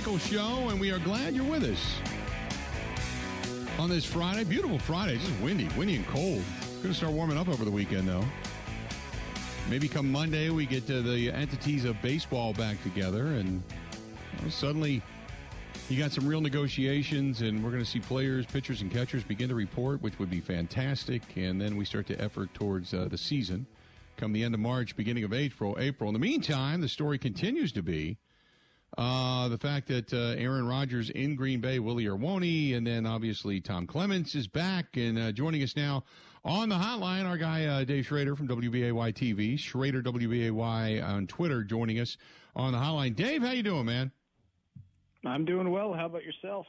Michael Show, and we are glad you're with us on this Friday. Beautiful Friday, just windy, windy and cold. Going to start warming up over the weekend, though. Maybe come Monday, we get to the entities of baseball back together, and well, suddenly you got some real negotiations, and we're going to see players, pitchers, and catchers begin to report, which would be fantastic. And then we start to effort towards uh, the season come the end of March, beginning of April. April. In the meantime, the story continues to be uh, the fact that uh, Aaron Rodgers in Green Bay, Willie Irwoni, and then obviously Tom Clements is back and uh, joining us now on the hotline. Our guy uh, Dave Schroeder from WBAY TV, Schroeder WBAY on Twitter, joining us on the hotline. Dave, how you doing, man? I'm doing well. How about yourself?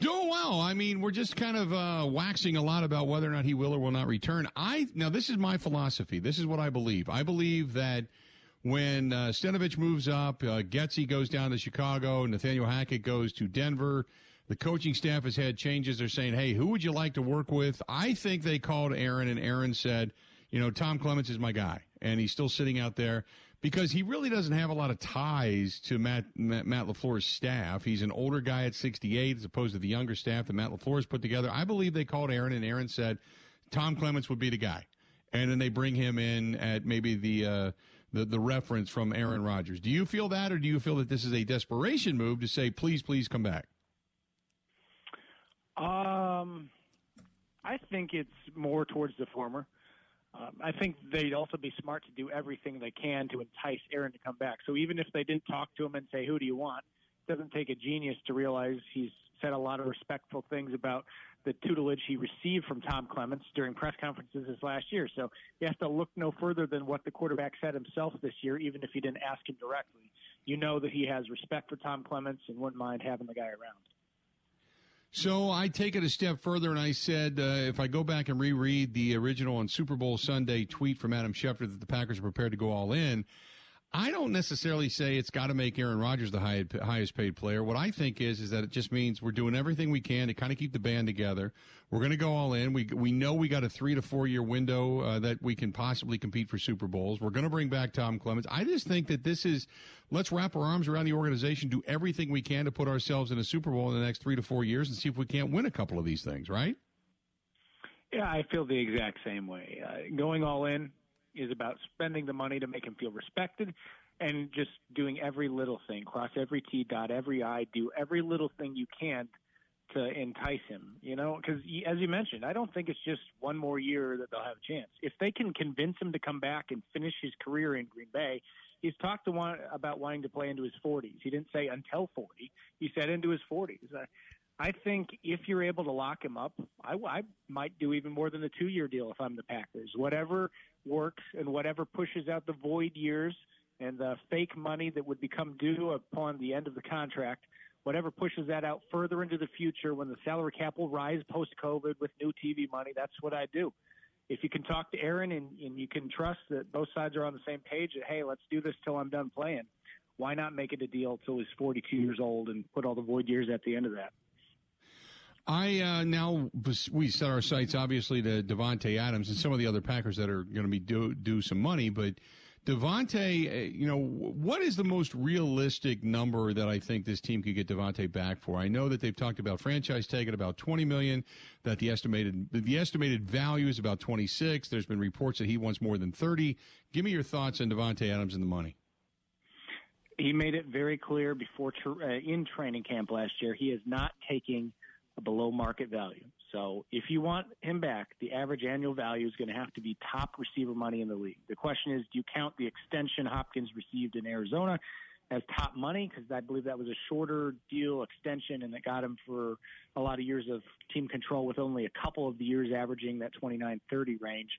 Doing well. I mean, we're just kind of uh, waxing a lot about whether or not he will or will not return. I now this is my philosophy. This is what I believe. I believe that when uh, Stenavich moves up, uh, Getsy goes down to Chicago, Nathaniel Hackett goes to Denver. The coaching staff has had changes. They're saying, "Hey, who would you like to work with?" I think they called Aaron, and Aaron said, "You know, Tom Clements is my guy," and he's still sitting out there because he really doesn't have a lot of ties to Matt, Matt, Matt LaFleur's staff. He's an older guy at 68 as opposed to the younger staff that Matt LaFleur's put together. I believe they called Aaron, and Aaron said Tom Clements would be the guy. And then they bring him in at maybe the, uh, the, the reference from Aaron Rodgers. Do you feel that, or do you feel that this is a desperation move to say, please, please come back? Um, I think it's more towards the former. Um, I think they'd also be smart to do everything they can to entice Aaron to come back. So even if they didn't talk to him and say, "Who do you want?" it doesn't take a genius to realize he's said a lot of respectful things about the tutelage he received from Tom Clements during press conferences this last year. So you have to look no further than what the quarterback said himself this year, even if you didn't ask him directly. You know that he has respect for Tom Clements and wouldn't mind having the guy around. So I take it a step further, and I said, uh, if I go back and reread the original on Super Bowl Sunday tweet from Adam Schefter that the Packers are prepared to go all in, I don't necessarily say it's got to make Aaron Rodgers the high, highest paid player. What I think is is that it just means we're doing everything we can to kind of keep the band together. We're going to go all in. We we know we got a three to four year window uh, that we can possibly compete for Super Bowls. We're going to bring back Tom Clements. I just think that this is let's wrap our arms around the organization, do everything we can to put ourselves in a Super Bowl in the next three to four years, and see if we can't win a couple of these things. Right? Yeah, I feel the exact same way. Uh, going all in, is about spending the money to make him feel respected and just doing every little thing, cross every T, dot every I, do every little thing you can to entice him. You know, because as you mentioned, I don't think it's just one more year that they'll have a chance. If they can convince him to come back and finish his career in Green Bay, he's talked to one about wanting to play into his 40s. He didn't say until 40. He said into his 40s. I think if you're able to lock him up, I, I might do even more than a two year deal if I'm the Packers. Whatever works and whatever pushes out the void years and the fake money that would become due upon the end of the contract, whatever pushes that out further into the future when the salary cap will rise post COVID with new TV money, that's what I do. If you can talk to Aaron and, and you can trust that both sides are on the same page that, hey, let's do this till I'm done playing, why not make it a deal till he's 42 years old and put all the void years at the end of that? I uh, now we set our sights obviously to Davante Adams and some of the other Packers that are going to be due, due some money, but Davante, uh, you know, what is the most realistic number that I think this team could get Davante back for? I know that they've talked about franchise tag at about twenty million. That the estimated the estimated value is about twenty six. There's been reports that he wants more than thirty. Give me your thoughts on Davante Adams and the money. He made it very clear before uh, in training camp last year he is not taking below market value. So if you want him back, the average annual value is going to have to be top receiver money in the league. The question is, do you count the extension Hopkins received in Arizona as top money? Because I believe that was a shorter deal extension and that got him for a lot of years of team control with only a couple of the years averaging that 29 30 range.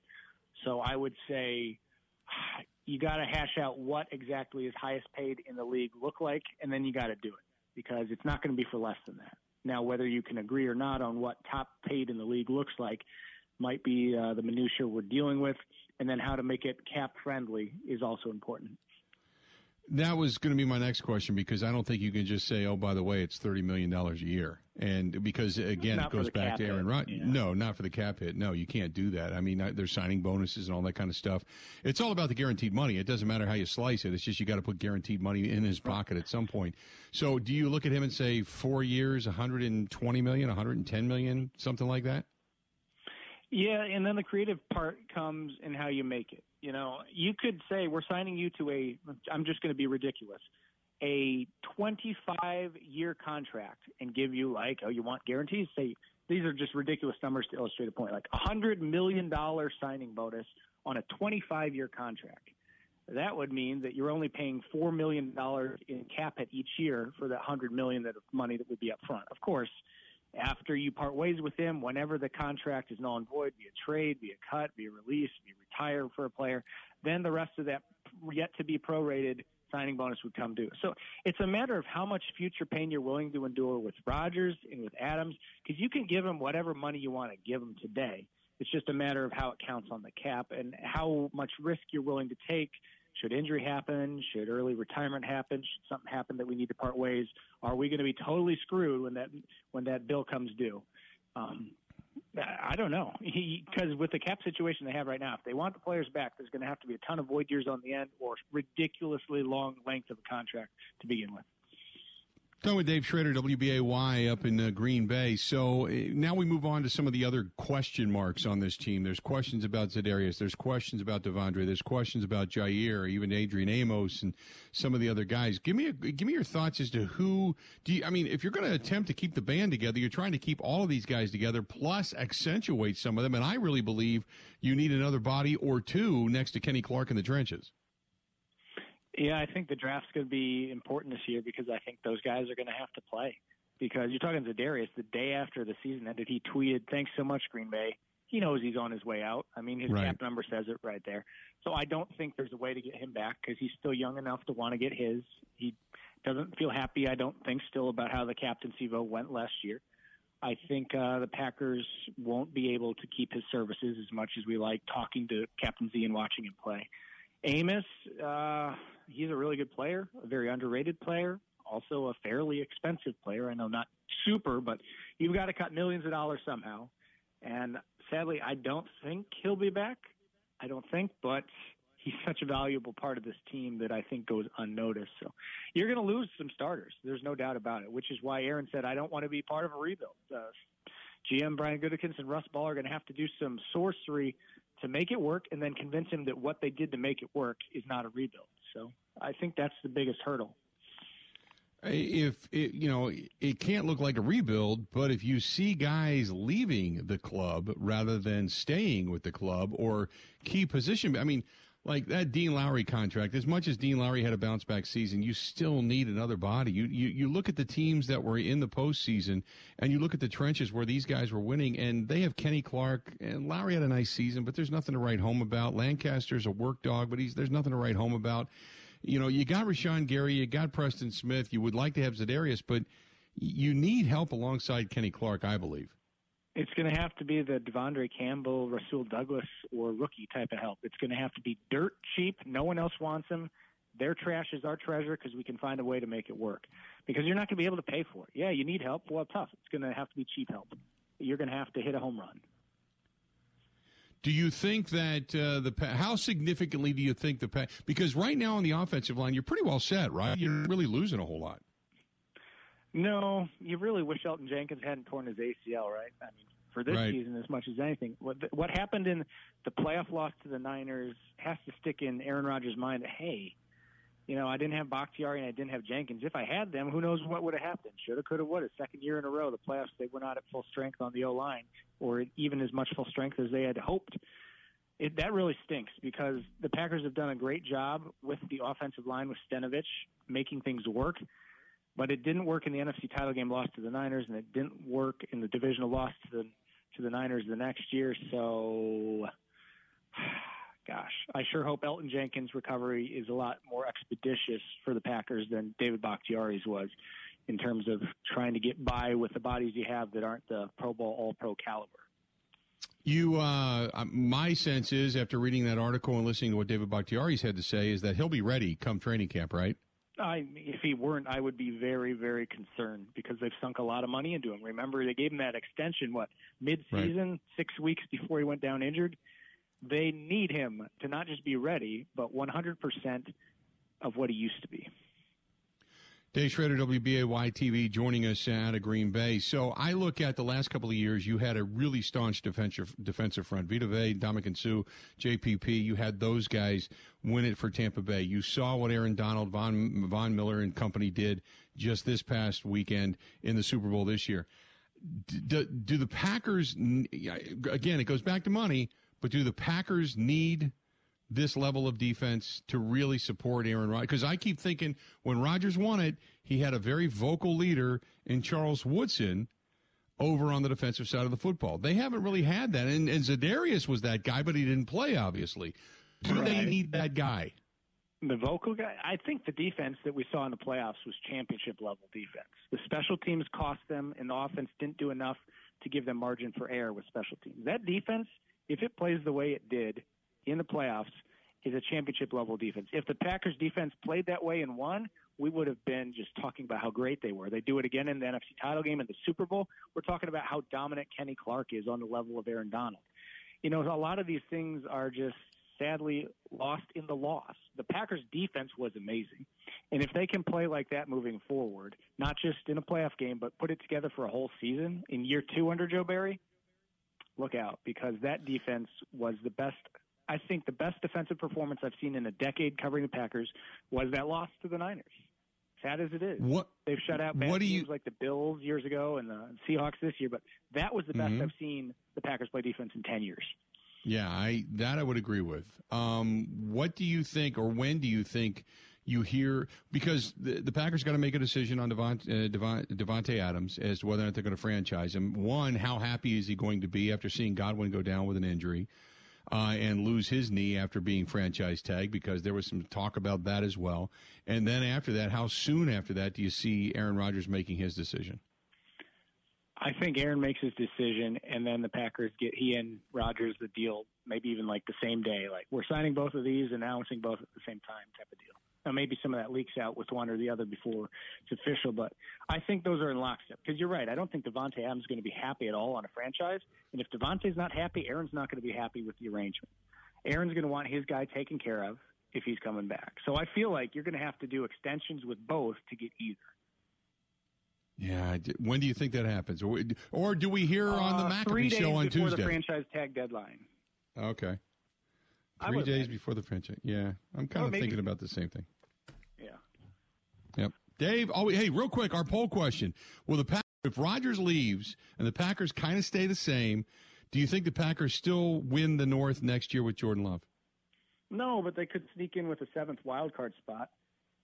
So I would say you got to hash out what exactly is highest paid in the league look like, and then you got to do it because it's not going to be for less than that. Now, whether you can agree or not on what top paid in the league looks like might be uh, the minutia we're dealing with, and then how to make it cap friendly is also important. That was going to be my next question because I don't think you can just say, "Oh, by the way, it's thirty million dollars a year," and because again, not it goes back to Aaron Rodgers. Yeah. No, not for the cap hit. No, you can't do that. I mean, there's signing bonuses and all that kind of stuff. It's all about the guaranteed money. It doesn't matter how you slice it. It's just you got to put guaranteed money in his pocket at some point. So, do you look at him and say four years, 120 million, 110 million, something like that? Yeah, and then the creative part comes in how you make it. You know, you could say we're signing you to a I'm just going to be ridiculous. A 25 year contract and give you like, oh, you want guarantees? Say these are just ridiculous numbers to illustrate a point. Like a hundred million dollar signing bonus on a 25 year contract. That would mean that you're only paying four million dollars in cap at each year for that hundred million that money that would be up front. Of course, after you part ways with him, whenever the contract is null and void, be a trade, be a cut, be a release, be retired for a player, then the rest of that yet to be prorated signing bonus would come due. So it's a matter of how much future pain you're willing to endure with Rodgers and with Adams, because you can give them whatever money you want to give them today. It's just a matter of how it counts on the cap and how much risk you're willing to take should injury happen? Should early retirement happen? Should something happen that we need to part ways? Are we going to be totally screwed when that when that bill comes due? Um, I don't know because with the cap situation they have right now, if they want the players back, there's going to have to be a ton of void years on the end or ridiculously long length of a contract to begin with. Talking with Dave Schroeder, WBAY up in uh, Green Bay. So uh, now we move on to some of the other question marks on this team. There's questions about Za'Darius. There's questions about De'Vondre. There's questions about Jaire, even Adrian Amos, and some of the other guys. Give me a, give me your thoughts as to who do you? I mean, if you're going to attempt to keep the band together, you're trying to keep all of these guys together, plus accentuate some of them. And I really believe you need another body or two next to Kenny Clark in the trenches. Yeah, I think the draft's going to be important this year because I think those guys are going to have to play. Because you're talking to Darius the day after the season ended, he tweeted, "Thanks so much, Green Bay." He knows he's on his way out. I mean, his right. cap number says it right there. So I don't think there's a way to get him back because he's still young enough to want to get his. He doesn't feel happy, I don't think, still about how the captaincy vote went last year. I think uh, the Packers won't be able to keep his services as much as we like talking to Captain Z and watching him play. Amos, uh, he's a really good player, a very underrated player, also a fairly expensive player. I know not super, but you've got to cut millions of dollars somehow. And sadly, I don't think he'll be back. I don't think, but he's such a valuable part of this team that I think goes unnoticed. So you're going to lose some starters. There's no doubt about it, which is why Aaron said, I don't want to be part of a rebuild. Uh, GM Brian Gutekunst and Russ Ball are going to have to do some sorcery to make it work and then convince him that what they did to make it work is not a rebuild. So I think that's the biggest hurdle. If it, you know, it can't look like a rebuild, but if you see guys leaving the club rather than staying with the club or key position, I mean, like that Dean Lowry contract, as much as Dean Lowry had a bounce back season, you still need another body. You, you you look at the teams that were in the postseason and you look at the trenches where these guys were winning and they have Kenny Clark and Lowry had a nice season, but there's nothing to write home about. Lancaster's a work dog, but he's there's nothing to write home about. You know, you got Rashan Gary, you got Preston Smith, you would like to have Za'Darius, but you need help alongside Kenny Clark, I believe. It's going to have to be the De'Vondre Campbell, Rasul Douglas, or rookie type of help. It's going to have to be dirt cheap. No one else wants them. Their trash is our treasure because we can find a way to make it work. Because you're not going to be able to pay for it. Yeah, you need help. Well, tough. It's going to have to be cheap help. You're going to have to hit a home run. Do you think that uh, the how significantly do you think the because right now on the offensive line you're pretty well set, right? You're really losing a whole lot. No, you really wish Elgton Jenkins hadn't torn his ACL, right? I mean, for this right. season as much as anything. What what happened in the playoff loss to the Niners has to stick in Aaron Rodgers' mind. That, hey, you know, I didn't have Bakhtiari and I didn't have Jenkins. If I had them, who knows what would have happened? Shoulda, coulda, woulda. Second year in a row, the playoffs they were not at full strength on the O line, or even as much full strength as they had hoped. It, that really stinks because the Packers have done a great job with the offensive line with Stenavich making things work. But it didn't work in the NFC title game loss to the Niners, and it didn't work in the divisional loss to the to the Niners the next year. So, gosh, I sure hope Elgton Jenkins' recovery is a lot more expeditious for the Packers than David Bakhtiari's was, in terms of trying to get by with the bodies you have that aren't the Pro Bowl All Pro caliber. You, uh, my sense is, after reading that article and listening to what David Bakhtiari's had to say, is that he'll be ready come training camp, right? I, if he weren't, I would be very, very concerned because they've sunk a lot of money into him. Remember, they gave him that extension, what, mid-season, right. six weeks before he went down injured. They need him to not just be ready, but 100% of what he used to be. Dave Schroeder, WBAY TV, joining us out of Green Bay. So I look at the last couple of years, you had a really staunch defensive defensive front. Vita Vea, Ndamukong Suh, JPP, you had those guys win it for Tampa Bay. You saw what Aaron Donald, Von, Von Miller, and company did just this past weekend in the Super Bowl this year. Do the Packers, again, it goes back to money, but do the Packers need this level of defense to really support Aaron Rodgers? Because I keep thinking when Rodgers won it, he had a very vocal leader in Charles Woodson over on the defensive side of the football. They haven't really had that. And, and Za'Darius was that guy, but he didn't play, obviously. Do right. they need that guy? The vocal guy? I think the defense that we saw in the playoffs was championship level defense. The special teams cost them, and the offense didn't do enough to give them margin for error with special teams. That defense, if it plays the way it did in the playoffs is a championship level defense. If the Packers defense played that way and won, we would have been just talking about how great they were. They do it again in the NFC title game and the Super Bowl. We're talking about how dominant Kenny Clark is on the level of Aaron Donald. You know, a lot of these things are just sadly lost in the loss. The Packers defense was amazing. And if they can play like that moving forward, not just in a playoff game, but put it together for a whole season in year two under Joe Barry, look out because that defense was the best I think the best defensive performance I've seen in a decade covering the Packers was that loss to the Niners. Sad as it is, what they've shut out bad teams you, like the Bills years ago and the Seahawks this year, but that was the best mm-hmm. I've seen the Packers play defense in ten years. Yeah, I that I would agree with. Um, what do you think, or when do you think you hear because the, the Packers got to make a decision on Davante, uh, Davante Adams as to whether or not they're going to franchise him. One, how happy is he going to be after seeing Godwin go down with an injury? Uh, and lose his knee after being franchise tagged because there was some talk about that as well. And then after that, how soon after that do you see Aaron Rodgers making his decision? I think Aaron makes his decision, and then the Packers get he and Rodgers the deal, maybe even like the same day. Like we're signing both of these, announcing both at the same time, type of deal. Now, maybe some of that leaks out with one or the other before it's official, but I think those are in lockstep. Because you're right, I don't think Davante Adams is going to be happy at all on a franchise. And if Davante's not happy, Aaron's not going to be happy with the arrangement. Aaron's going to want his guy taken care of if he's coming back. So I feel like you're going to have to do extensions with both to get either. Yeah. When do you think that happens, or, or do we hear on the uh, McAfee show on Tuesday? Three days before the franchise tag deadline. Okay. Three days before the franchise. Yeah, I'm kind of thinking about the same thing. Yeah. Yep. Dave, oh, hey, real quick, our poll question: Will the Pack- if Rodgers leaves and the Packers kind of stay the same, do you think the Packers still win the North next year with Jordan Love? No, but they could sneak in with a seventh wild card spot.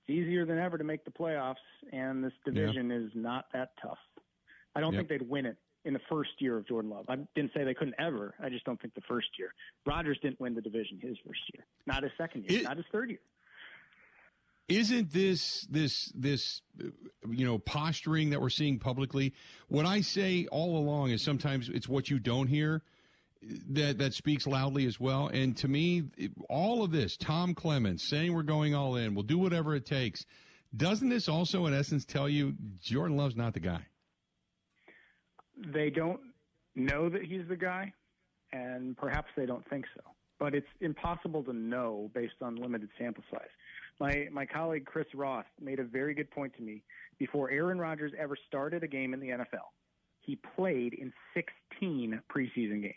It's easier than ever to make the playoffs, and this division yeah. is not that tough. I don't yep. think they'd win it in the first year of Jordan Love. I didn't say they couldn't ever. I just don't think the first year. Rodgers didn't win the division his first year, not his second year, it, not his third year. Isn't this this this you know posturing that we're seeing publicly? What I say all along is sometimes it's what you don't hear that that speaks loudly as well. And to me, all of this, Tom Clements saying we're going all in, we'll do whatever it takes. Doesn't this also, in essence, tell you Jordan Love's not the guy? They don't know that he's the guy, and perhaps they don't think so. But it's impossible to know based on limited sample size. My my colleague Chris Ross made a very good point to me. Before Aaron Rodgers ever started a game in the NFL, he played in 16 preseason games.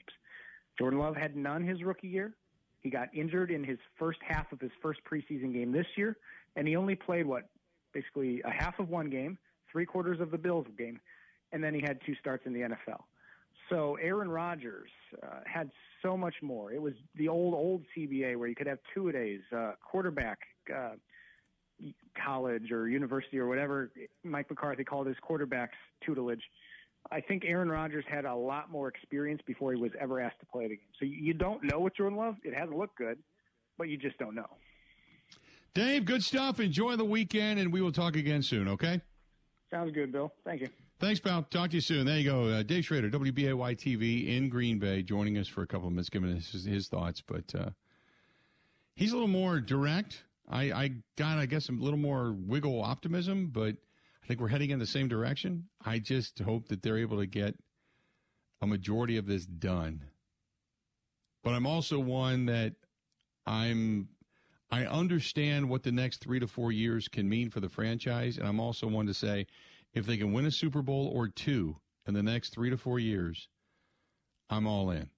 Jordan Love had none his rookie year. He got injured in his first half of his first preseason game this year, and he only played what basically a half of one game, three quarters of the Bills game, and then he had two starts in the NFL. So Aaron Rodgers uh, had so much more. It was the old old CBA where you could have two a days, uh, quarterback, uh, college or university or whatever Mike McCarthy called his quarterbacks tutelage. I think Aaron Rodgers had a lot more experience before he was ever asked to play the game. So you don't know what you're in Love. It hasn't looked good, but you just don't know. Dave, good stuff. Enjoy the weekend, and we will talk again soon. Okay. Sounds good, Bill. Thank you. Thanks, pal. Talk to you soon. There you go. Uh, Dave Schroeder, WBAY TV in Green Bay, joining us for a couple of minutes, giving us his, his thoughts. But uh, he's a little more direct. I, I got, I guess, a little more wiggle optimism, but I think we're heading in the same direction. I just hope that they're able to get a majority of this done. But I'm also one that I'm I understand what the next three to four years can mean for the franchise, and I'm also one to say if they can win a Super Bowl or two in the next three to four years, I'm all in.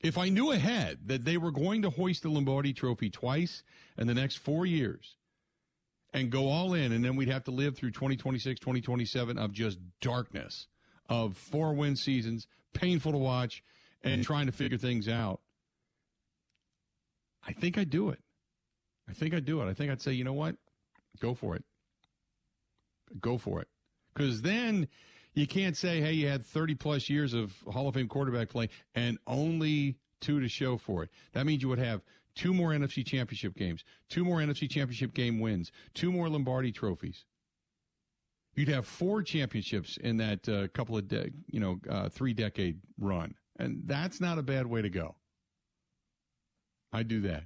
If I knew ahead that they were going to hoist the Lombardi Trophy twice in the next four years and go all in, and then we'd have to live through 2026, 2027 of just darkness, of four win seasons, painful to watch, and trying to figure things out, I think I'd do it. I think I'd do it. I think I'd say, you know what? Go for it. Go for it. Because then you can't say, hey, you had 30 plus years of Hall of Fame quarterback play and only two to show for it. That means you would have two more NFC championship games, two more NFC championship game wins, two more Lombardi trophies. You'd have four championships in that uh, couple of, de- you know, uh, three decade run. And that's not a bad way to go. I do that.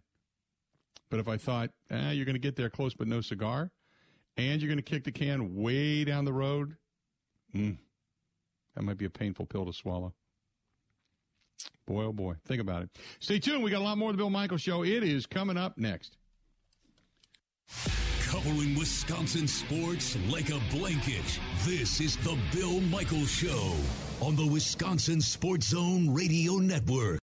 But if I thought, ah, you're going to get there close but no cigar, and you're going to kick the can way down the road, mm, that might be a painful pill to swallow. Boy, oh boy. Think about it. Stay tuned. We got a lot more of the Bill Michaels Show. It is coming up next. Covering Wisconsin sports like a blanket. This is the Bill Michaels Show on the Wisconsin Sports Zone Radio Network.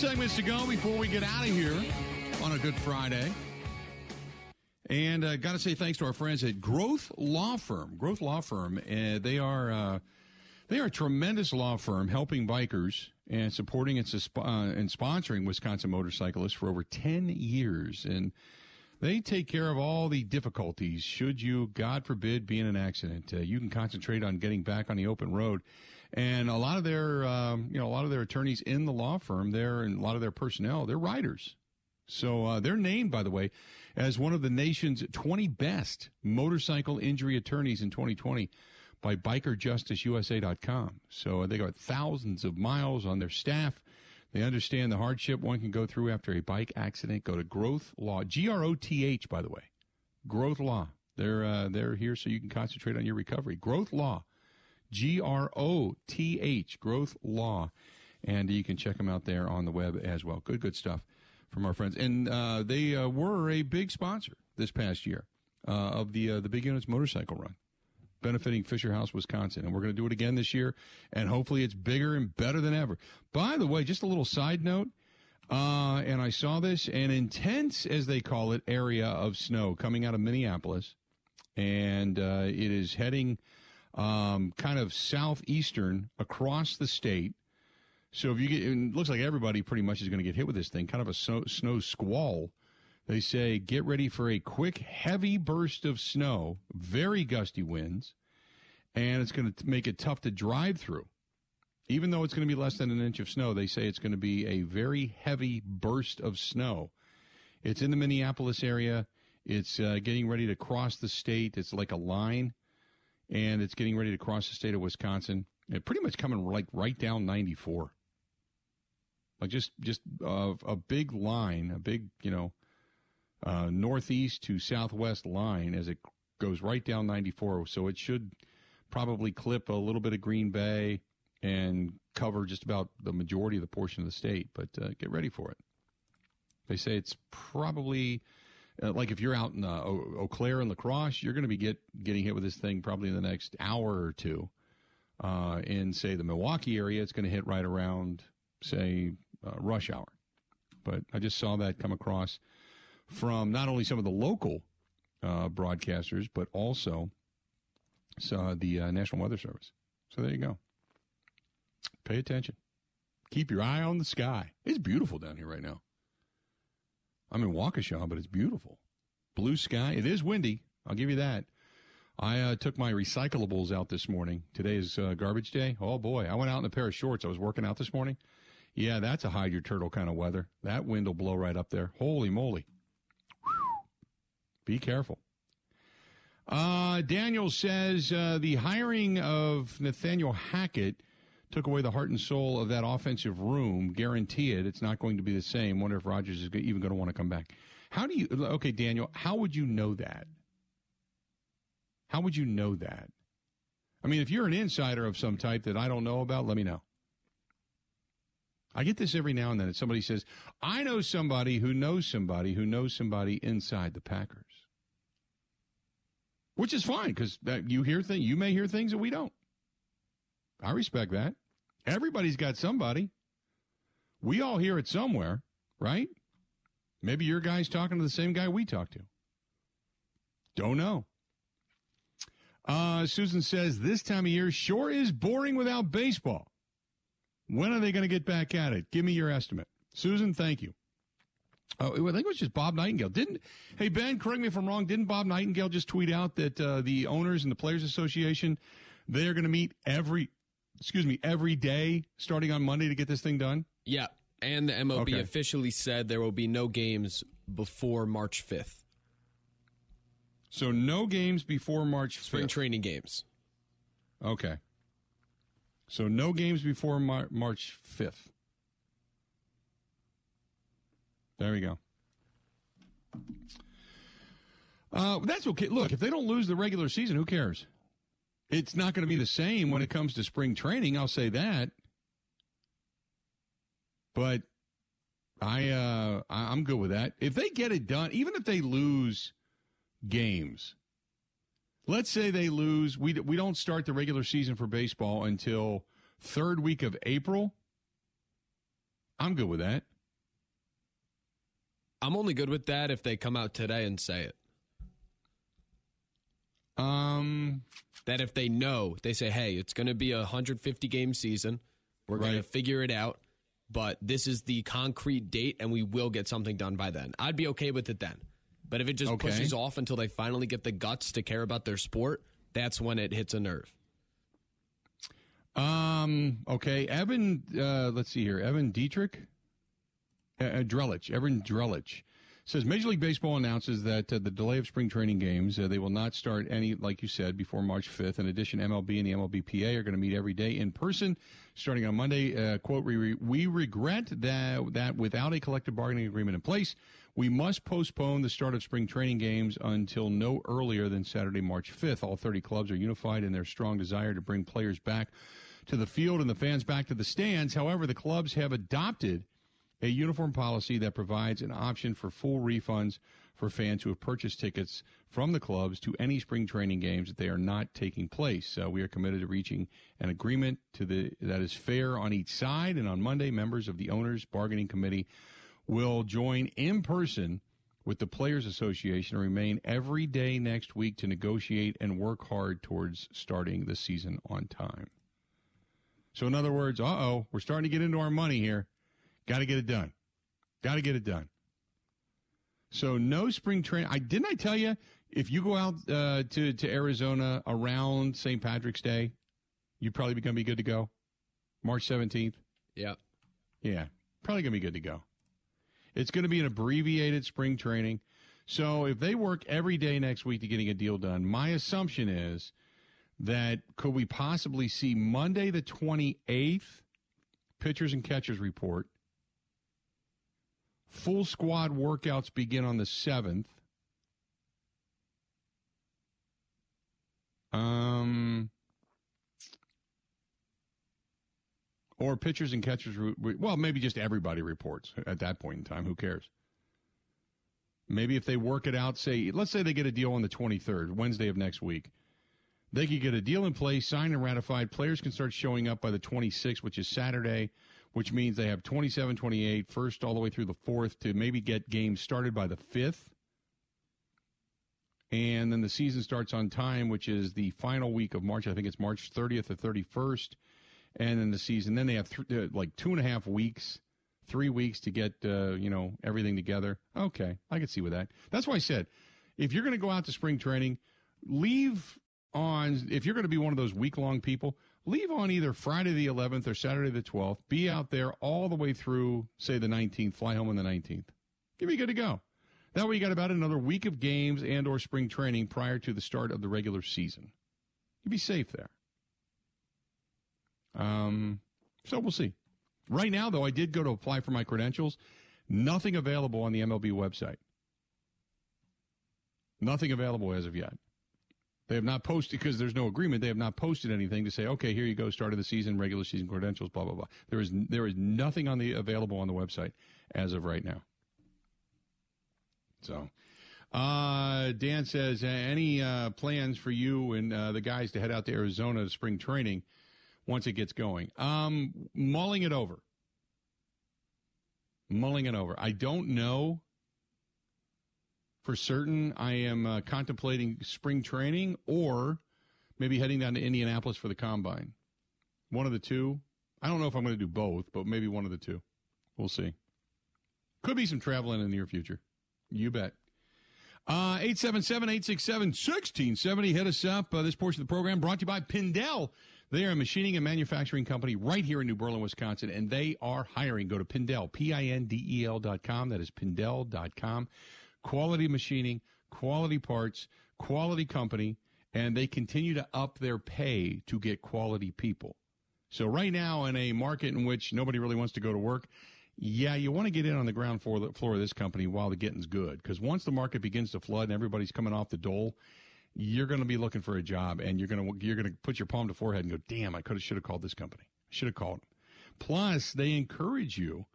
Segments to go before we get out of here on a Good Friday. And uh, got to say thanks to our friends at Groth Law Firm. Groth Law Firm, uh, they are uh, they are a tremendous law firm helping bikers and supporting and, uh, and sponsoring Wisconsin motorcyclists for over ten years. And they take care of all the difficulties should you, God forbid, be in an accident. Uh, you can concentrate on getting back on the open road. And a lot of their, um, you know, a lot of their attorneys in the law firm there and a lot of their personnel, they're riders. So uh, they're named, by the way, as one of the nation's 20 best motorcycle injury attorneys in 2020 by BikerJusticeUSA.com. So uh, they got thousands of miles on their staff. They understand the hardship one can go through after a bike accident. Go to Groth Law, G R O T H, by the way, Groth Law. They're uh, they're here so you can concentrate on your recovery. Groth Law, G R O T H, Groth Law, and you can check them out there on the web as well. Good good stuff from our friends, and uh, they uh, were a big sponsor this past year uh, of the uh, the Big Units Motorcycle Run benefiting Fisher House, Wisconsin. And we're going to do it again this year, and hopefully it's bigger and better than ever. By the way, just a little side note. Uh, and I saw this an intense, as they call it, area of snow coming out of Minneapolis, and uh, it is heading um, kind of southeastern across the state. So if you get, it looks like everybody pretty much is going to get hit with this thing, kind of a snow, snow squall. They say get ready for a quick, heavy burst of snow, very gusty winds, and it's going to make it tough to drive through. Even though it's going to be less than an inch of snow, they say it's going to be a very heavy burst of snow. It's in the Minneapolis area. It's uh, getting ready to cross the state. It's like a line, and it's getting ready to cross the state of Wisconsin. It pretty much coming like right down 94. Like just just uh, a big line, a big you know uh, northeast to southwest line as it goes right down 94. So it should probably clip a little bit of Green Bay and cover just about the majority of the portion of the state. But uh, get ready for it. They say it's probably uh, like if you're out in uh, Eau Claire and La Crosse, you're going to be get getting hit with this thing probably in the next hour or two. Uh, in say the Milwaukee area, it's going to hit right around say uh, rush hour. But I just saw that come across from not only some of the local uh, broadcasters, but also uh, the National Weather Service. So there you go. Pay attention. Keep your eye on the sky. It's beautiful down here right now. I'm in Waukesha, but it's beautiful. Blue sky. It is windy. I'll give you that. I uh, took my recyclables out this morning. Today is uh, garbage day. Oh boy, I went out in a pair of shorts. I was working out this morning. Yeah, that's a hide your turtle kind of weather. That wind will blow right up there. Holy moly. Be careful. Uh, Daniel says uh, the hiring of Nathaniel Hackett took away the heart and soul of that offensive room. Guarantee it. It's not going to be the same. Wonder if Rodgers is even going to want to come back. How do you, okay, Daniel, how would you know that? How would you know that? I mean, if you're an insider of some type that I don't know about, let me know. I get this every now and then. Somebody says, I know somebody who knows somebody who knows somebody inside the Packers. Which is fine because you hear things, you may hear things that we don't. I respect that. Everybody's got somebody. We all hear it somewhere, right? Maybe your guy's talking to the same guy we talk to. Don't know. Uh, Susan says this time of year sure is boring without baseball. When are they going to get back at it? Give me your estimate. Susan, thank you. Oh, I think it was just Bob Nightingale. Didn't hey Ben? Correct me if I'm wrong. Didn't Bob Nightingale just tweet out that uh, the owners and the players association they are going to meet every excuse me every day starting on Monday to get this thing done? Yeah, and the MLB okay. officially said there will be no games before March 5th. So no games before March 5th. Spring training games. Okay. So no games before Mar- March 5th. There we go. Uh, that's okay. Look, if they don't lose the regular season, who cares? It's not going to be the same when it comes to spring training. I'll say that. But I, uh, I'm good with that. If they get it done, even if they lose games, Let's say they lose. We we don't start the regular season for baseball until third week of April. I'm good with that. I'm only good with that if they come out today and say it. Um, that if they know, they say, "Hey, it's going to be a 150 game season. We're right. going to figure it out, but this is the concrete date, and we will get something done by then." I'd be okay with it then. But if it just okay. pushes off until they finally get the guts to care about their sport, that's when it hits a nerve. Um. Okay, Evan. Uh, let's see here. Evan Dietrich, uh, uh, Drellich. Evan Drellich says Major League Baseball announces that uh, the delay of spring training games, uh, they will not start any, like you said, before March 5th. In addition, MLB and the MLBPA are going to meet every day in person starting on Monday. Uh, quote, we, we regret that, that without a collective bargaining agreement in place, we must postpone the start of spring training games until no earlier than Saturday, March 5th. All 30 clubs are unified in their strong desire to bring players back to the field and the fans back to the stands. However, the clubs have adopted a uniform policy that provides an option for full refunds for fans who have purchased tickets from the clubs to any spring training games that they are not taking place. Uh, we are committed to reaching an agreement to the that is fair on each side. And on Monday, members of the owners bargaining committee will join in person with the Players Association and remain every day next week to negotiate and work hard towards starting the season on time. So, in other words, uh oh, we're starting to get into our money here. Got to get it done. Got to get it done. So, no spring training. I didn't I tell you if you go out uh, to to Arizona around St. Patrick's Day, you're probably going to be good to go. March 17th. Yeah. Yeah. Probably going to be good to go. It's going to be an abbreviated spring training. So if they work every day next week to getting a deal done, my assumption is that could we possibly see Monday the 28th pitchers and catchers report. Full squad workouts begin on the 7th. Um or pitchers and catchers. Well, maybe just everybody reports at that point in time. Who cares? Maybe if they work it out, say, let's say they get a deal on the 23rd, Wednesday of next week. They could get a deal in place, signed and ratified. Players can start showing up by the 26th, which is Saturday, which means they have 27, 28, first all the way through the 4th to maybe get games started by the 5th. And then the season starts on time, which is the final week of March. I think it's March 30th or 31st and then the season. Then they have th- uh, like two and a half weeks, three weeks to get uh, you know everything together. Okay, I can see with that. That's why I said if you're going to go out to spring training, leave on if you're going to be one of those week long people. Leave on either Friday the 11th or Saturday the 12th. Be out there all the way through, say, the 19th. Fly home on the 19th. You'll be good to go. That way, you got about another week of games and or spring training prior to the start of the regular season. You'll be safe there. Um, so we'll see. Right now, though, I did go to apply for my credentials. Nothing available on the MLB website. Nothing available as of yet. They have not posted because there's no agreement. They have not posted anything to say, okay, here you go, start of the season, regular season credentials, blah blah blah. There is there is nothing on the available on the website as of right now. So, uh, Dan says, any uh, plans for you and uh, the guys to head out to Arizona to spring training once it gets going? Um, mulling it over. Mulling it over. I don't know for certain. I am uh, contemplating spring training or maybe heading down to Indianapolis for the combine. One of the two. I don't know if I'm going to do both, but maybe one of the two. We'll see. Could be some traveling in the near future. You bet. Uh, 877-867-1670. Hit us up. Uh, this portion of the program brought to you by Pindel. They are a machining and manufacturing company right here in New Berlin, Wisconsin, and they are hiring. Go to Pindel, P-I-N-D-E-L dot com. That is Pindel.com. Quality machining, quality parts, quality company, and they continue to up their pay to get quality people. So right now, in a market in which nobody really wants to go to work, yeah, you want to get in on the ground floor, floor of this company while the getting's good. Because once the market begins to flood and everybody's coming off the dole, you're going to be looking for a job, and you're going to you're going to put your palm to forehead and go, "Damn, I could have should have called this company. I should have called." Plus, they encourage you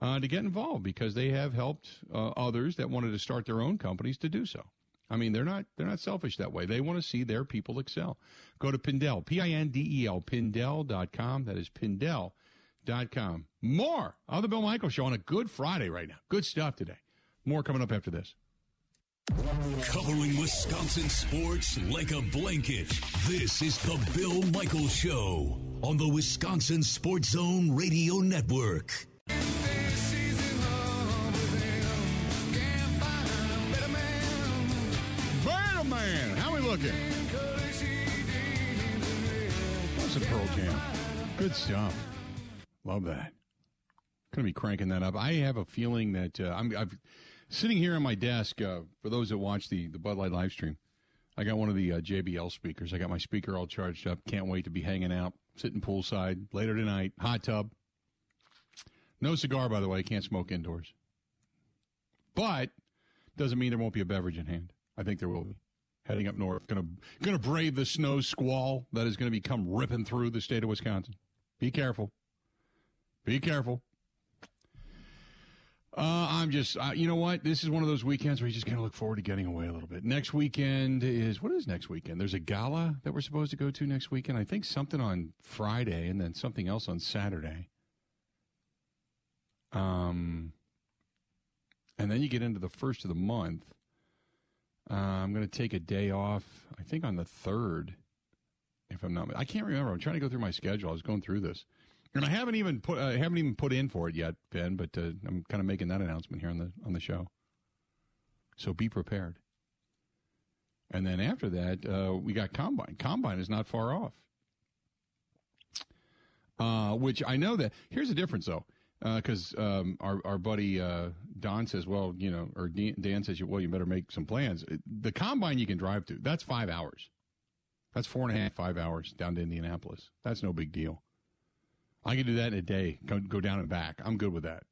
uh, to get involved because they have helped uh, others that wanted to start their own companies to do so. I mean, they're not they're not selfish that way. They want to see their people excel. Go to Pindel, P I N D E L, Pindel.com. That is Pindel com. More of the Bill Michaels Show on a good Friday right now. Good stuff today. More coming up after this. Covering Wisconsin sports like a blanket. This is the Bill Michaels Show on the Wisconsin Sports Zone Radio Network. Looking? That's a Pearl Jam. Good stuff. Love that. To be cranking that up. I have a feeling that uh, I'm I've, sitting here on my desk. Uh, for those that watch the the Bud Light live stream, I got one of the uh, JBL speakers. I got my speaker all charged up. Can't wait to be hanging out, sitting poolside later tonight. Hot tub. No cigar, by the way. Can't smoke indoors. But doesn't mean there won't be a beverage in hand. I think there will be. Heading up north, gonna gonna brave the snow squall that is going to be come ripping through the state of Wisconsin. Be careful. Be careful. Uh, I'm just, uh, you know what? This is one of those weekends where you just kind of look forward to getting away a little bit. Next weekend is, what is next weekend? There's a gala that we're supposed to go to next weekend. I think something on Friday and then something else on Saturday. Um, and then you get into the first of the month. Uh, I'm going to take a day off, I think on the 3rd, if I'm not, I can't remember. I'm trying to go through my schedule. I was going through this. And I haven't even put I haven't even put in for it yet, Ben. But uh, I'm kind of making that announcement here on the on the show. So be prepared. And then after that, uh, we got combine. Combine is not far off. Uh, which I know that here's the difference though, because um, our our buddy uh, Don says, well, you know, or Dan says, well, you better make some plans. The combine you can drive to. That's five hours. That's four and a half, five hours down to Indianapolis. That's no big deal. I can do that in a day. Go, go down and back. I'm good with that.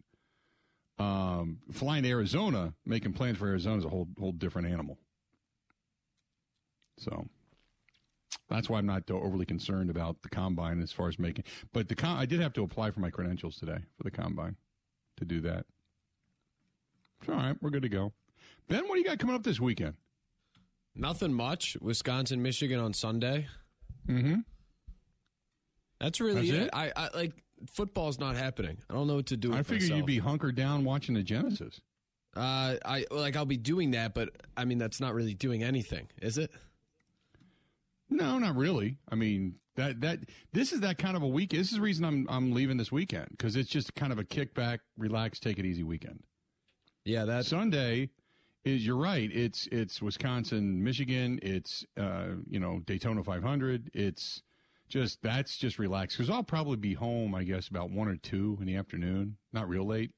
Um, flying to Arizona, making plans for Arizona is a whole whole different animal. So that's why I'm not overly concerned about the combine as far as making. But the con- I did have to apply for my credentials today for the combine to do that. all right, we're good to go. Ben, what do you got coming up this weekend? Nothing much. Wisconsin, Michigan on Sunday. Mm-hmm. That's really That's it. it? I, I like football's not happening. I don't know what to do. With I figured myself. you'd be hunkered down watching the Genesis. Uh, I like I'll be doing that, but I mean that's not really doing anything, is it? No, not really. I mean, That that this is that kind of a week. This is the reason I'm I'm leaving this weekend because it's just kind of a kickback, relax, take it easy weekend. Yeah, that Sunday is you're right. It's it's Wisconsin, Michigan. It's uh, you know Daytona 500. It's just that's just relaxed because I'll probably be home. I guess about one or two in the afternoon, not real late,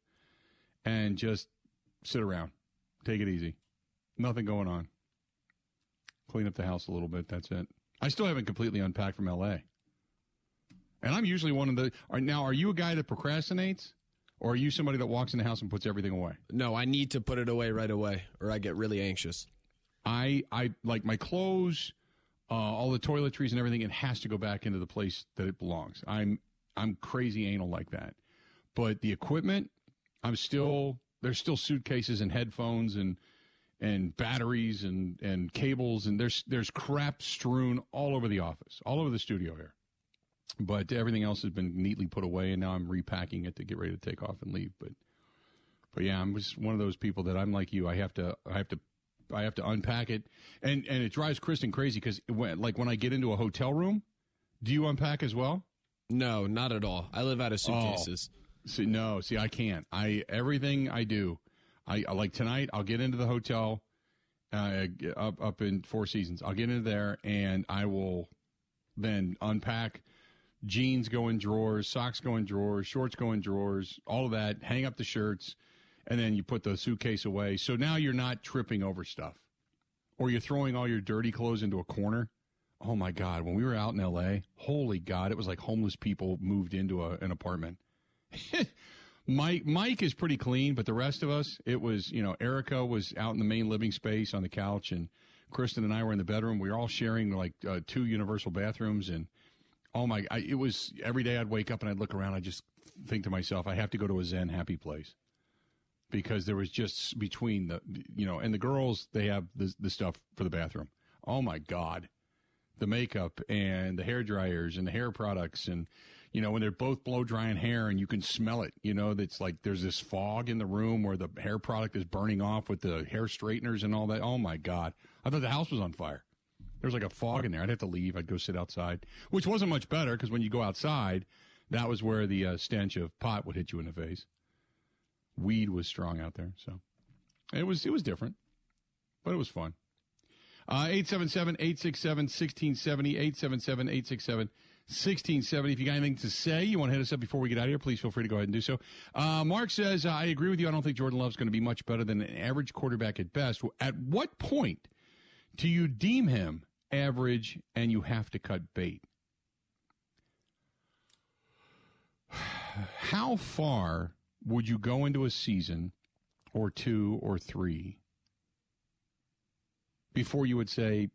and just sit around, take it easy, nothing going on. Clean up the house a little bit. That's it. I still haven't completely unpacked from L.A. And I'm usually one of the. Are, now, are you a guy that procrastinates, or are you somebody that walks in the house and puts everything away? no, I need to put it away right away, or I get really anxious. I I like my clothes, uh, all the toiletries and everything. It has to go back into the place that it belongs. I'm I'm crazy anal like that, but the equipment, I'm still there's still suitcases and headphones and and batteries and and cables and there's there's crap strewn all over the office, all over the studio here. But everything else has been neatly put away, and now I'm repacking it to get ready to take off and leave. But but yeah, I'm just one of those people that I'm like you. I have to I have to I have to unpack it, and and it drives Kristen crazy because when like when I get into a hotel room, do you unpack as well? No, not at all. I live out of oh. suitcases. See, no, see, I can't. I everything I do, I I- like tonight. I'll get into the hotel, uh, up up in Four Seasons. I'll get into there and I will then unpack. Jeans go in drawers, socks go in drawers, shorts go in drawers, all of that. Hang up the shirts, and then you put the suitcase away. So now you're not tripping over stuff, or you're throwing all your dirty clothes into a corner. Oh my God! When we were out in L.A., holy God, it was like homeless people moved into a, an apartment. Mike Mike is pretty clean, but the rest of us, it was you know Erica was out in the main living space on the couch, and Kristen and I were in the bedroom. We were all sharing like uh, two universal bathrooms, and oh my, I, it was every day I'd wake up and I'd look around. I just think to myself, I have to go to a Zen happy place because there was just between the you know and the girls they have the the stuff for the bathroom. Oh my God, the makeup and the hair dryers and the hair products and you know when they're both blow drying hair and you can smell it. You know that's like there's this fog in the room where the hair product is burning off with the hair straighteners and all that. Oh my God, I thought the house was on fire. There's like a fog in there. I'd have to leave. I'd go sit outside, which wasn't much better because when you go outside, that was where the uh, stench of pot would hit you in the face. Weed was strong out there, so it was it was different, but it was fun. Uh, 877-867-1670, 877-867-1670. If you got anything to say, you want to hit us up before we get out of here, please feel free to go ahead and do so. Uh, Mark says, I agree with you. I don't think Jordan Love's going to be much better than an average quarterback at best. At what point do you deem him average and you have to cut bait? How far would you go into a season or two or three before you would say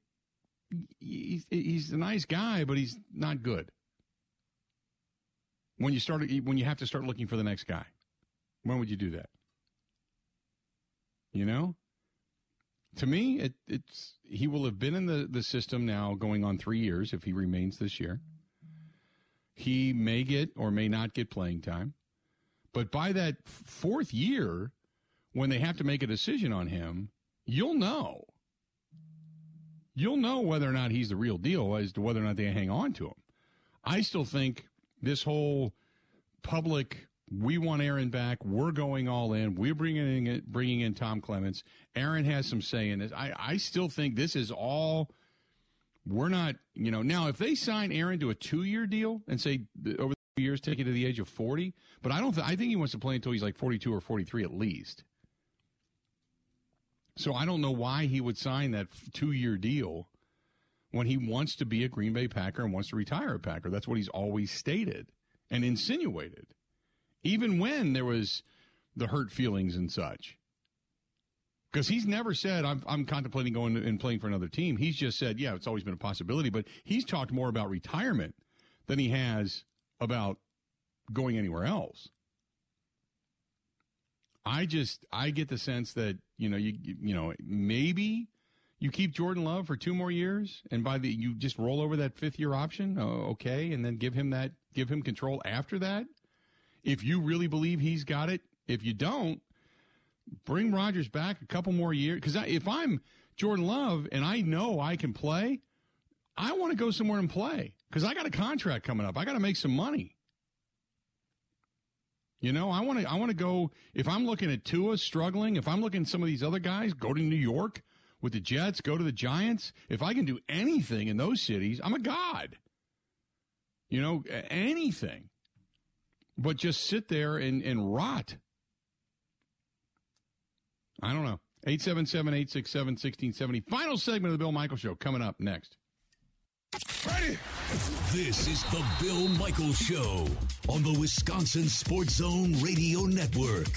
he's, he's a nice guy, but he's not good? When you start, when you have to start looking for the next guy, when would you do that? You know, to me, it, it's he will have been in the, the system now going on three years if he remains this year. He may get or may not get playing time. But by that fourth year, when they have to make a decision on him, you'll know. You'll know whether or not he's the real deal as to whether or not they hang on to him. I still think this whole public we want Aaron back. We're going all in. We're bringing in bringing in Tom Clements. Aaron has some say in this. I, I still think this is all. We're not, you know. Now, if they sign Aaron to a two year deal and say over the years take it to the age of forty, but I don't. Th- I think he wants to play until he's like forty two or forty three at least. So I don't know why he would sign that two year deal when he wants to be a Green Bay Packer and wants to retire a Packer. That's what he's always stated and insinuated even when there was the hurt feelings and such. Because he's never said, I'm, I'm contemplating going and playing for another team. He's just said, yeah, it's always been a possibility, but he's talked more about retirement than he has about going anywhere else. I just, I get the sense that, you know, you, you know, maybe you keep Jordan Love for two more years and by the, you just roll over that fifth year option. Oh, okay. And then give him that, give him control after that if you really believe he's got it. If you don't, bring Rodgers back a couple more years. Because if I'm Jordan Love and I know I can play, I want to go somewhere and play because I got a contract coming up. I got to make some money. You know, I want to. I want to go. If I'm looking at Tua struggling, if I'm looking at some of these other guys, go to New York with the Jets, go to the Giants. If I can do anything in those cities, I'm a god. You know, anything. But just sit there and, and rot. I don't know. 877 867 1670. Final segment of the Bill Michaels Show coming up next. Ready? This is the Bill Michaels Show on the Wisconsin Sports Zone Radio Network.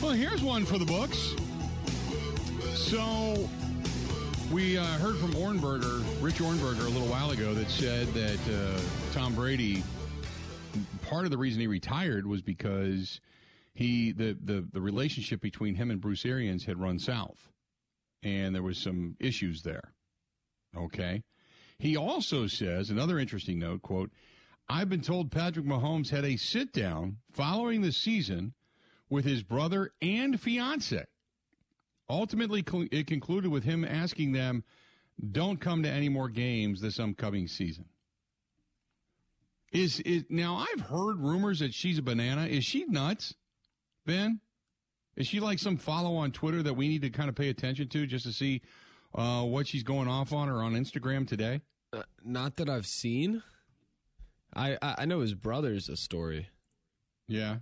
Well, here's one for the books. So, we uh, heard from Ohrnberger, Rich Ohrnberger, a little while ago that said that uh, Tom Brady, part of the reason he retired was because he the, the the relationship between him and Bruce Arians had run south, and there was some issues there. Okay, he also says another interesting note: "quote I've been told Patrick Mahomes had a sit down following the season with his brother and fiance." Ultimately, cl- it concluded with him asking them, "Don't come to any more games this upcoming season." Is is now? I've heard rumors that she's a banana. Is she nuts, Ben? Is she like some follow on Twitter that we need to kind of pay attention to just to see uh, what she's going off on or on Instagram today? Uh, not that I've seen. I, I I know his brother's a story. Yeah.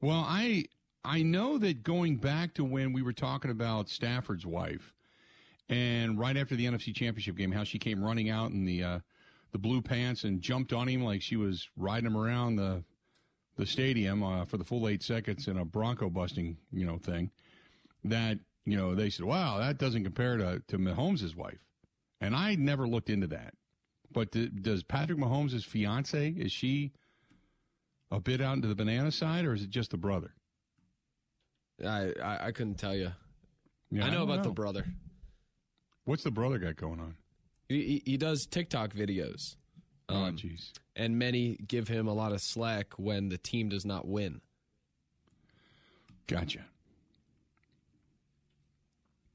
Well, I I know that going back to when we were talking about Stafford's wife, and right after the NFC Championship game, how she came running out in the uh, the blue pants and jumped on him like she was riding him around the the stadium uh, for the full eight seconds in a Bronco busting you know thing. That you know they said, wow, that doesn't compare to to Mahomes' wife, and I never looked into that. But d- does Patrick Mahomes' fiance is she a bit out into the banana side, or is it just the brother? I I, I couldn't tell you. Yeah, I know don't about the brother. What's the brother got going on? He, he, he does TikTok videos. oh, Um, jeez. and many give him a lot of slack when the team does not win. Gotcha.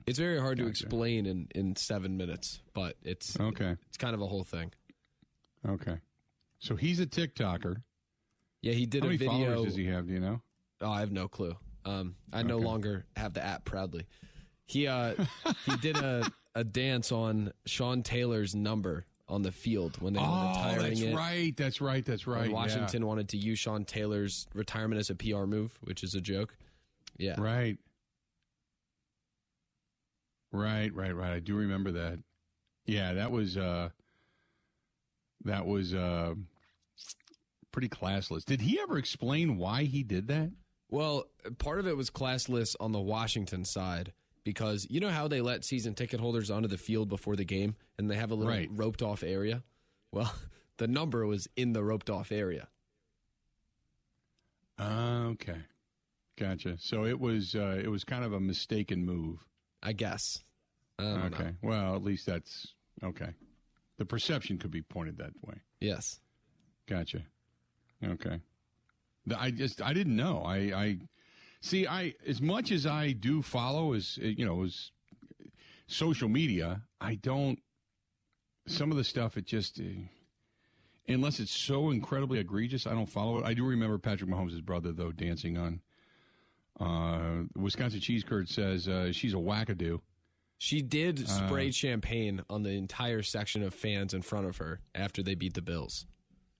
It's very hard to explain in, in seven minutes, but it's Okay. it's kind of a whole thing. Okay. So he's a TikToker. Yeah, he did How a many video. followers does he have? Do you know? Oh, I have no clue. Um, I no Okay. longer have the app proudly. He uh, he did a, a dance on Sean Taylor's number on the field when they were Oh, retiring that's it. right. That's right. That's When right. Washington wanted to use Sean Taylor's retirement as a PR move, which is a joke. Yeah. Yeah. Right. Right. Right. Right. I do remember that. Yeah, that was uh that was uh pretty classless. Did he ever explain why he did that? Well, part of it was classless on the Washington side because you know how they let season ticket holders onto the field before the game and they have a little Right. roped off area? Well, the number was in the roped off area. Uh, okay. Gotcha. So it was uh it was kind of a mistaken move. I guess. I don't Okay. know. Well, at least that's okay. The perception could be pointed that way. Yes. Gotcha. Okay. I just I didn't know. I I see. I as much as I do follow as you know as social media, I don't. Some of the stuff it just. Uh, Unless it's so incredibly egregious, I don't follow it. I do remember Patrick Mahomes' brother, though, dancing on. Uh, Wisconsin Cheese Curd says uh, she's a wackadoo. She did Uh. spray champagne on the entire section of fans in front of her after they beat the Bills.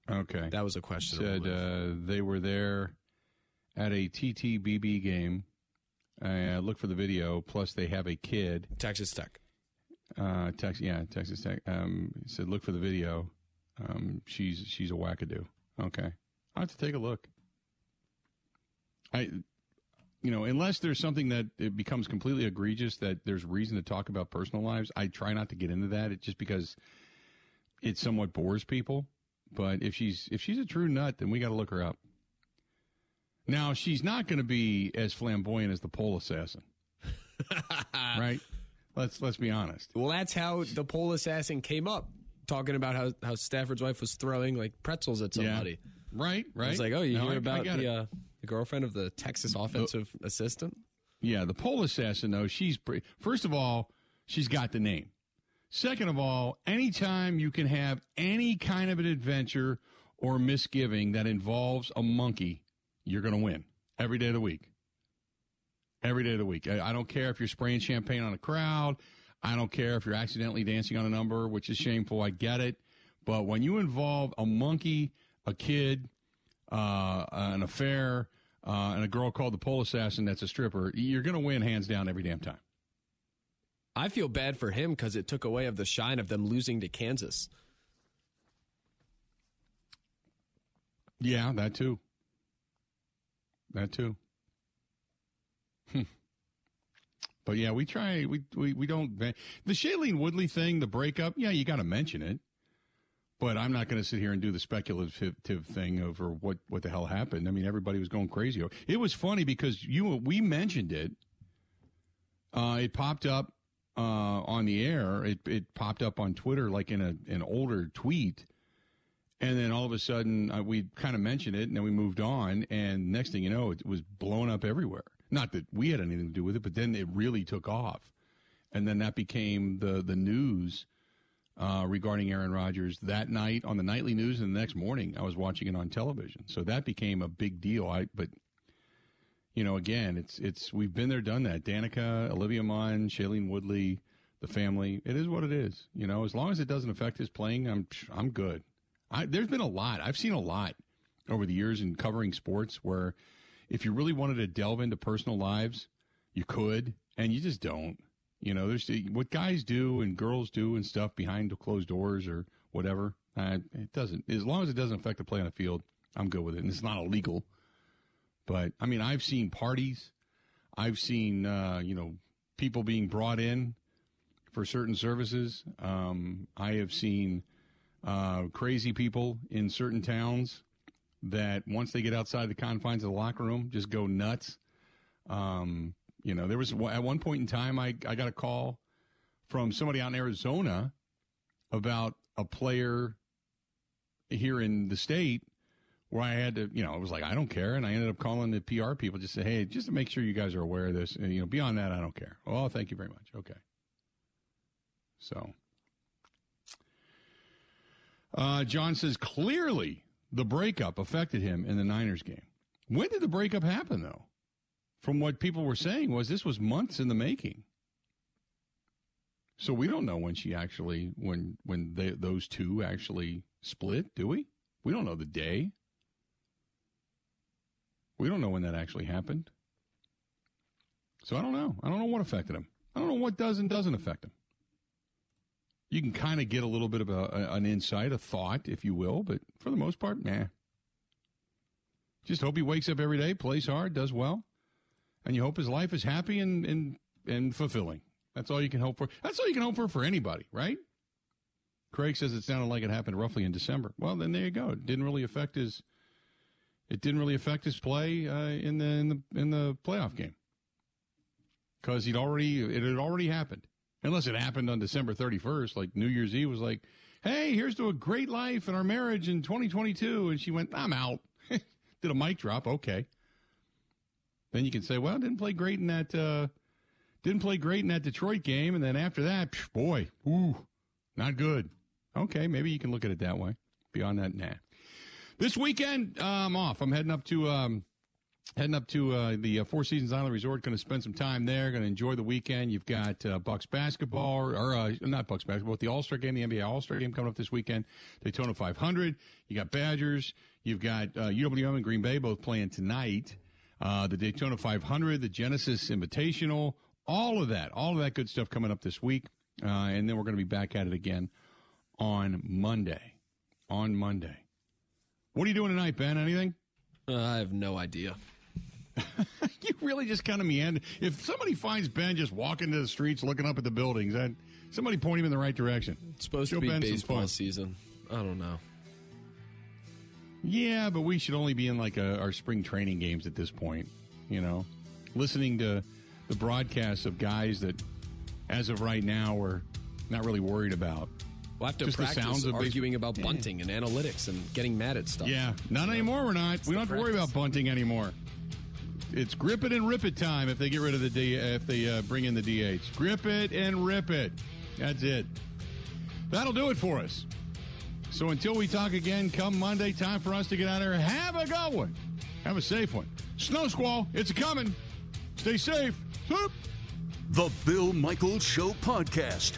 Okay. That was a question. said uh, they were there at a TTBB game. Uh, look for the video. Plus, they have a kid. Texas Tech. Uh, Texas, yeah, Texas Tech. Um, said, look for the video. Um, she's she's a wackadoo. Okay, I have to take a look. I, you know, unless there's something that it becomes completely egregious that there's reason to talk about personal lives, I try not to get into that. It just because it somewhat bores people. But if she's if she's a true nut, then we got to look her up. Now she's not going to be as flamboyant as the pole assassin, right? Let's let's be honest. Well, that's how the pole assassin came up, talking about how, how Stafford's wife was throwing like pretzels at somebody. Yeah. Right, right. It's like, oh, you No, hear I- I about get the, uh, the girlfriend of the Texas offensive assistant? Yeah, the pole assassin, though, she's pre- first of all, she's got the name. Second of all, anytime you can have any kind of an adventure or misgiving that involves a monkey, you're going to win every day of the week. Every day of the week. I, don't care if you're spraying champagne on a crowd. I don't care if you're accidentally dancing on a number, which is shameful. I get it. But when you involve a monkey, a kid, uh, an affair, uh, and a girl called the pole assassin that's a stripper, you're going to win hands down every damn time. I feel bad for him because it took away of the shine of them losing to Kansas. Yeah, that too. That too. Hmm. But yeah, we try. We we, we don't. The Shailene Woodley thing, the breakup. Yeah, you got to mention it. But I'm not going to sit here and do the speculative thing over what what the hell happened. I mean, everybody was going crazy. It was funny because you we mentioned it. Uh, it popped up uh, on the air. It it popped up on Twitter like in a an older tweet. And then all of a sudden, uh, we kind of mentioned it, and then we moved on. And next thing you know, it was blown up everywhere. Not that we had anything to do with it, but then it really took off, and then that became the the news uh, regarding Aaron Rodgers that night on the nightly news, and the next morning I was watching it on television. So that became a big deal. I but you know, again, it's it's we've been there, done that. Danica, Olivia Munn, Shailene Woodley, the family. It is what it is. You know, as long as it doesn't affect his playing, I'm I'm good. I, there's been a lot. I've seen a lot over the years in covering sports where if you really wanted to delve into personal lives, you could, and you just don't. You know, there's what guys do and girls do and stuff behind closed doors or whatever. Uh, it doesn't, as long as it doesn't affect the play on the field, I'm good with it. And it's not illegal. But I mean, I've seen parties, I've seen, uh, you know, people being brought in for certain services. Um, I have seen uh, crazy people in certain towns that once they get outside the confines of the locker room, just go nuts. Um, you know, there was at one point in time, I, I got a call from somebody out in Arizona about a player here in the state where I had to, you know, I was like, I don't care. And I ended up calling the PR people just to say, hey, just to make sure you guys are aware of this. And, you know, beyond that, I don't care. Oh, thank you very much. Okay. So, uh, John says clearly the breakup affected him in the Niners game. When did the breakup happen, though? From what people were saying was this was months in the making. So we don't know when she actually when when they, those two actually split, do we? We don't know the day. We don't know when that actually happened. So I don't know. I don't know what affected him. I don't know what does and doesn't affect him. You can kind of get a little bit of a, an insight, a thought, if you will, but for the most part, nah. Just hope he wakes up every day, plays hard, does well, and you hope his life is happy and, and, and fulfilling. That's all you can hope for. That's all you can hope for for anybody, right? Craig says it sounded like it happened roughly in December. Well, then there you go. It didn't really affect his. It didn't really affect his play uh, in the in the in the playoff game because he'd already it had already happened. Unless it happened on December 31st, like New Year's Eve was like, "Hey, here's to a great life and our marriage in 2022," and she went, "I'm out." Did a mic drop? Okay. Then you can say, "Well, didn't play great in that." Uh, didn't play great in that Detroit game, and then after that, psh, boy, ooh, not good. Okay, maybe you can look at it that way. Beyond that, nah. This weekend, uh, I'm off. I'm heading up to um, heading up to uh, the uh, Four Seasons Island Resort. Going to spend some time there. Going to enjoy the weekend. You've got uh, Bucks basketball, or uh, not Bucks basketball, but the All Star game, the NBA All Star game coming up this weekend. Daytona 500. You got Badgers. You've got uh, UWM and Green Bay both playing tonight. Uh, the Daytona 500, the Genesis Invitational, all of that, all of that good stuff coming up this week. Uh, and then we're going to be back at it again on Monday. On Monday. What are you doing tonight, Ben? Anything? Uh, I have no idea. you really just kind of meander. If somebody finds Ben just walking to the streets, looking up at the buildings, that somebody point him in the right direction. It's supposed Show to be Ben baseball season. I don't know. Yeah, but we should only be in like a, our spring training games at this point. You know, listening to the broadcasts of guys that as of right now, we're not really worried about. We'll have to Just the practice sounds of base- arguing about bunting and analytics and getting mad at stuff. Yeah, not anymore. We're not. We don't have to worry about bunting anymore. It's grip it and rip it time if they get rid of the D. If they uh, bring in the DH, grip it and rip it. That's it. That'll do it for us. So until we talk again, come Monday, time for us to get out of here. Have a good one. Have a safe one. Snow squall, it's coming. Stay safe. Whoop. The Bill Michaels Show podcast.